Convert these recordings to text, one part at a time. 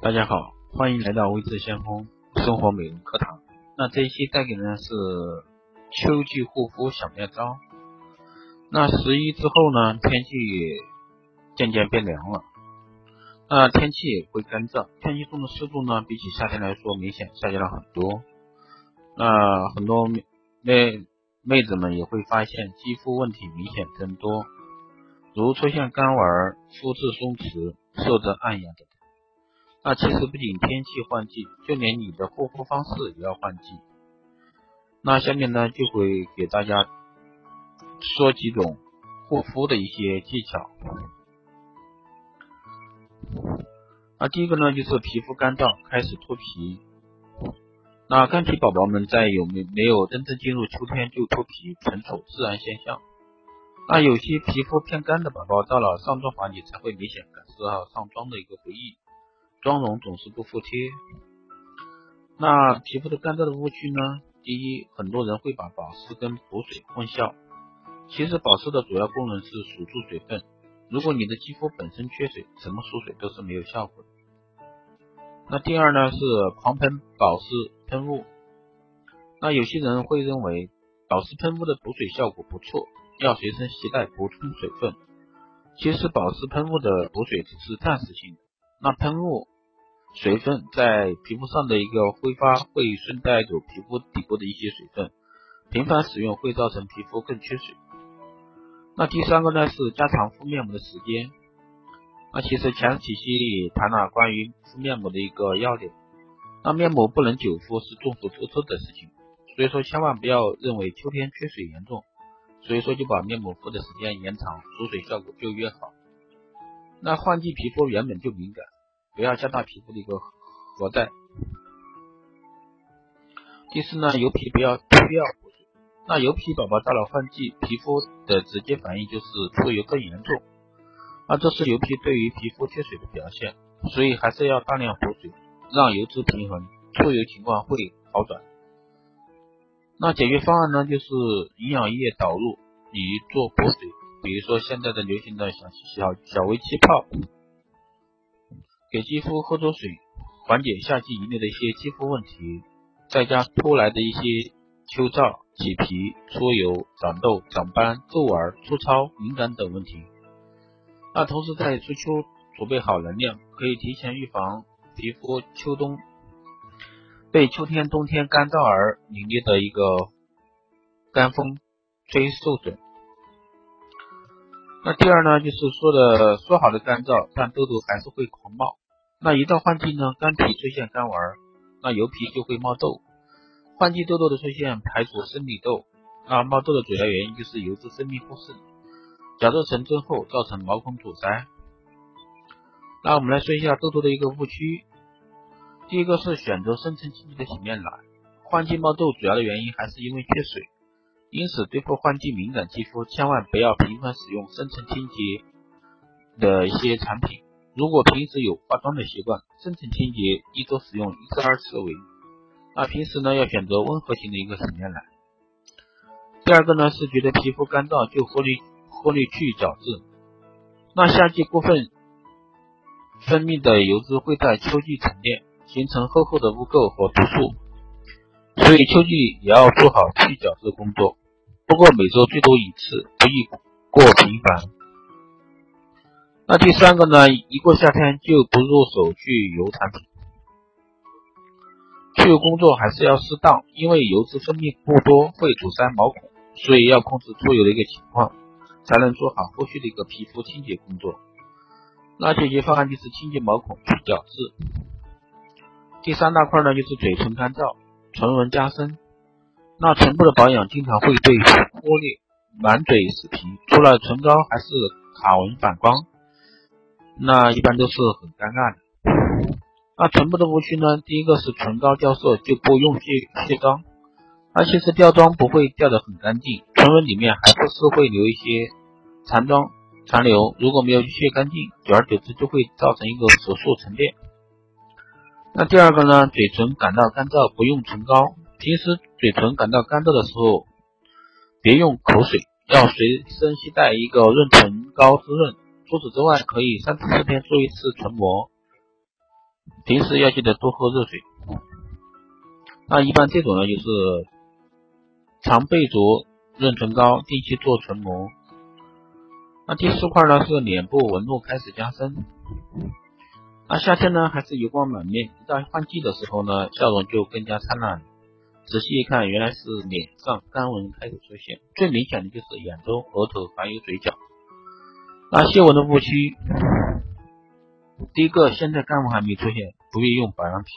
大家好，欢迎来到微智先锋生活美容课堂。那这一期带给的是秋季护肤小妙招。那十一之后呢，天气渐渐变凉了，那天气也会干燥，天气中的湿度呢，比起夏天来说明显下降了很多。那很多妹妹子们也会发现肌肤问题明显增多，如出现干纹、肤质松弛、色泽暗哑等。那其实不仅天气换季，就连你的护肤方式也要换季。那下面呢，就会给大家说几种护肤的一些技巧。那第一个呢，就是皮肤干燥开始脱皮。那干皮宝宝们在有没没有真正进入秋天就脱皮，纯属自然现象。那有些皮肤偏干的宝宝，到了上妆环节才会明显感受到上妆的一个不易。妆容总是不服帖。那皮肤的干燥的误区呢？第一，很多人会把保湿跟补水混淆。其实保湿的主要功能是锁住水分。如果你的肌肤本身缺水，怎么锁水都是没有效果的。那第二呢是狂喷保湿喷雾。那有些人会认为保湿喷雾的补水效果不错，要随身携带补充水分。其实保湿喷雾的补水只是暂时性的。那喷雾水分在皮肤上的一个挥发，会顺带走皮肤底部的一些水分，频繁使用会造成皮肤更缺水。那第三个呢是加长敷面膜的时间。那其实前几期里谈了关于敷面膜的一个要点。那面膜不能久敷是众所周知的事情，所以说千万不要认为秋天缺水严重，所以说就把面膜敷的时间延长，锁水效果就越好。那换季皮肤原本就敏感，不要加大皮肤的一个负担。第四呢，油皮不要需要补水。那油皮宝宝到了换季，皮肤的直接反应就是出油更严重，那这是油皮对于皮肤缺水的表现，所以还是要大量补水，让油脂平衡，出油情况会好转。那解决方案呢，就是营养液导入，以做补水。比如说现在的流行的小小小微气泡，给肌肤喝足水，缓解夏季遗留的一些肌肤问题，再加突来的一些秋燥、起皮、出油、长痘、长斑、皱纹、粗糙、敏感等问题。那同时在初秋储备好能量，可以提前预防皮肤秋冬被秋天、冬天干燥而凛冽的一个干风吹受损。那第二呢，就是说的说好的干燥，但痘痘还是会狂冒。那一到换季呢，干皮出现干纹，那油皮就会冒痘。换季痘痘的出现，排除生理痘，那冒痘的主要原因就是油脂分泌过剩，角质层增厚，造成毛孔阻塞。那我们来说一下痘痘的一个误区。第一个是选择深层清洁的洗面奶。换季冒痘主要的原因还是因为缺水。因此，对付换季敏感肌肤，千万不要频繁使用深层清洁的一些产品。如果平时有化妆的习惯，深层清洁一周使用一至二次为宜。那平时呢，要选择温和型的一个洗面奶。第二个呢，是觉得皮肤干燥就忽略忽略去角质。那夏季过分分泌的油脂会在秋季沉淀，形成厚厚的污垢和毒素。所以秋季也要做好去角质工作，不过每周最多一次，不宜过频繁。那第三个呢？一过夏天就不入手去油产品，去油工作还是要适当，因为油脂分泌过多会阻塞毛孔，所以要控制出油的一个情况，才能做好后续的一个皮肤清洁工作。那解决方案就是清洁毛孔去角质。第三大块呢，就是嘴唇干燥。唇纹加深，那唇部的保养经常会被忽略，满嘴死皮，除了唇膏还是卡纹反光，那一般都是很尴尬的。那唇部的误区呢？第一个是唇膏掉色就不用卸卸妆，而且是掉妆不会掉得很干净，唇纹里面还不是会留一些残妆残留，如果没有去卸干净，久而久之就会造成一个色素沉淀。那第二个呢？嘴唇感到干燥不用唇膏，平时嘴唇感到干燥的时候，别用口水，要随身携带一个润唇膏滋润。除此之外，可以三至四天做一次唇膜，平时要记得多喝热水。那一般这种呢，就是常备着润唇膏，定期做唇膜。那第四块呢是脸部纹路开始加深。那夏天呢还是油光满面，一到换季的时候呢，笑容就更加灿烂。仔细一看，原来是脸上干纹开始出现，最明显的就是眼周、额头还有嘴角。那细纹的误区，第一个，现在干纹还没出现，不宜用保养品。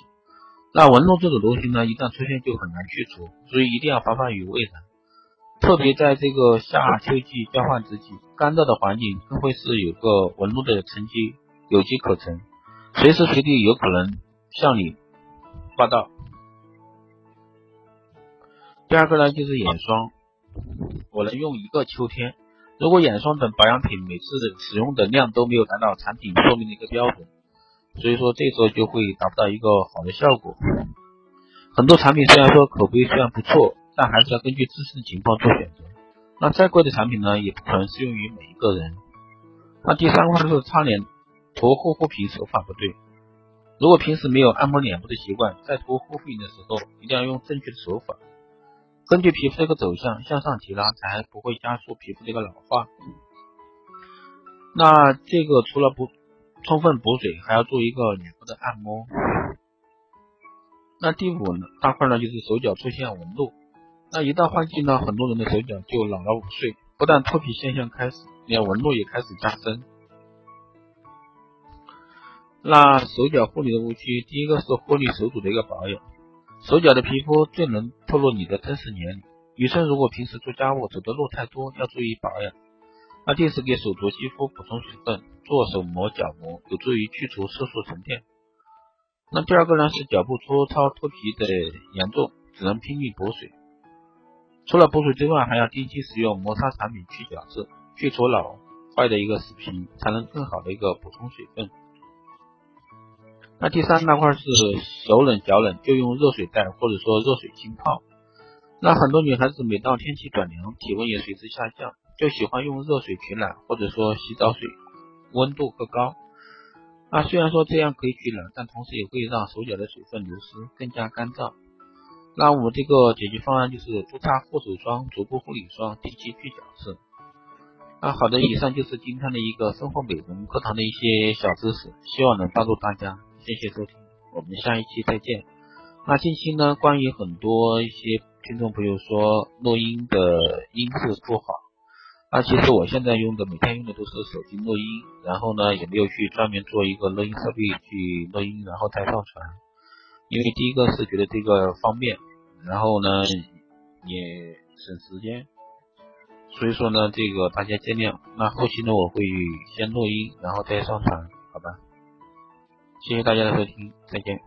那纹路这种东西呢，一旦出现就很难去除，所以一定要防范于未然。特别在这个夏秋季交换之际，干燥的环境更会是有个纹路的沉积有机可乘，随时随地有可能向你报道。第二个呢，就是眼霜，我能用一个秋天。如果眼霜等保养品每次使用的量都没有达到产品说明的一个标准，所以说这时候就会达不到一个好的效果。很多产品虽然说口碑虽然不错。但还是要根据自身的情况做选择。那再贵的产品呢，也不可能适用于每一个人。那第三块是擦脸涂护肤品手法不对。如果平时没有按摩脸部的习惯，在涂护肤品的时候，一定要用正确的手法，根据皮肤的一个走向向上提拉，才不会加速皮肤的一个老化。那这个除了不充分补水，还要做一个脸部的按摩。那第五大块呢，就是手脚出现纹路。那一到换季呢，很多人的手脚就老了五岁，不但脱皮现象开始，连纹路也开始加深。那手脚护理的误区，第一个是护理手指的一个保养。手脚的皮肤最能透露你的真实年龄。女生如果平时做家务走的路太多，要注意保养。那定时给手足肌肤补充水分，做手膜、脚膜，有助于去除色素沉淀。那第二个呢是脚部粗糙脱皮的严重，只能拼命补水。除了补水之外，还要定期使用磨砂产品去角质，去除老坏的一个死皮，才能更好的一个补充水分。那第三大块是手冷脚冷就用热水袋或者说热水浸泡。那很多女孩子每到天气转凉，体温也随之下降，就喜欢用热水取暖或者说洗澡水温度过高。那虽然说这样可以取暖，但同时也会让手脚的水分流失，更加干燥。那我们这个解决方案就是多擦护手霜、足部护理霜，定期去角质。那，好的，以上就是今天的一个生活美容课堂的一些小知识，希望能帮助大家。谢谢收听，我们下一期再见。那近期呢，关于很多一些听众朋友说录音的音质不好，那其实我现在用的每天用的都是手机录音，然后呢也没有去专门做一个录音设备去录音，然后再上传。因为第一个是觉得这个方便，然后呢也省时间，所以说呢这个大家见谅。那后期呢我会先录音，然后再上传，好吧？谢谢大家的收听，再见。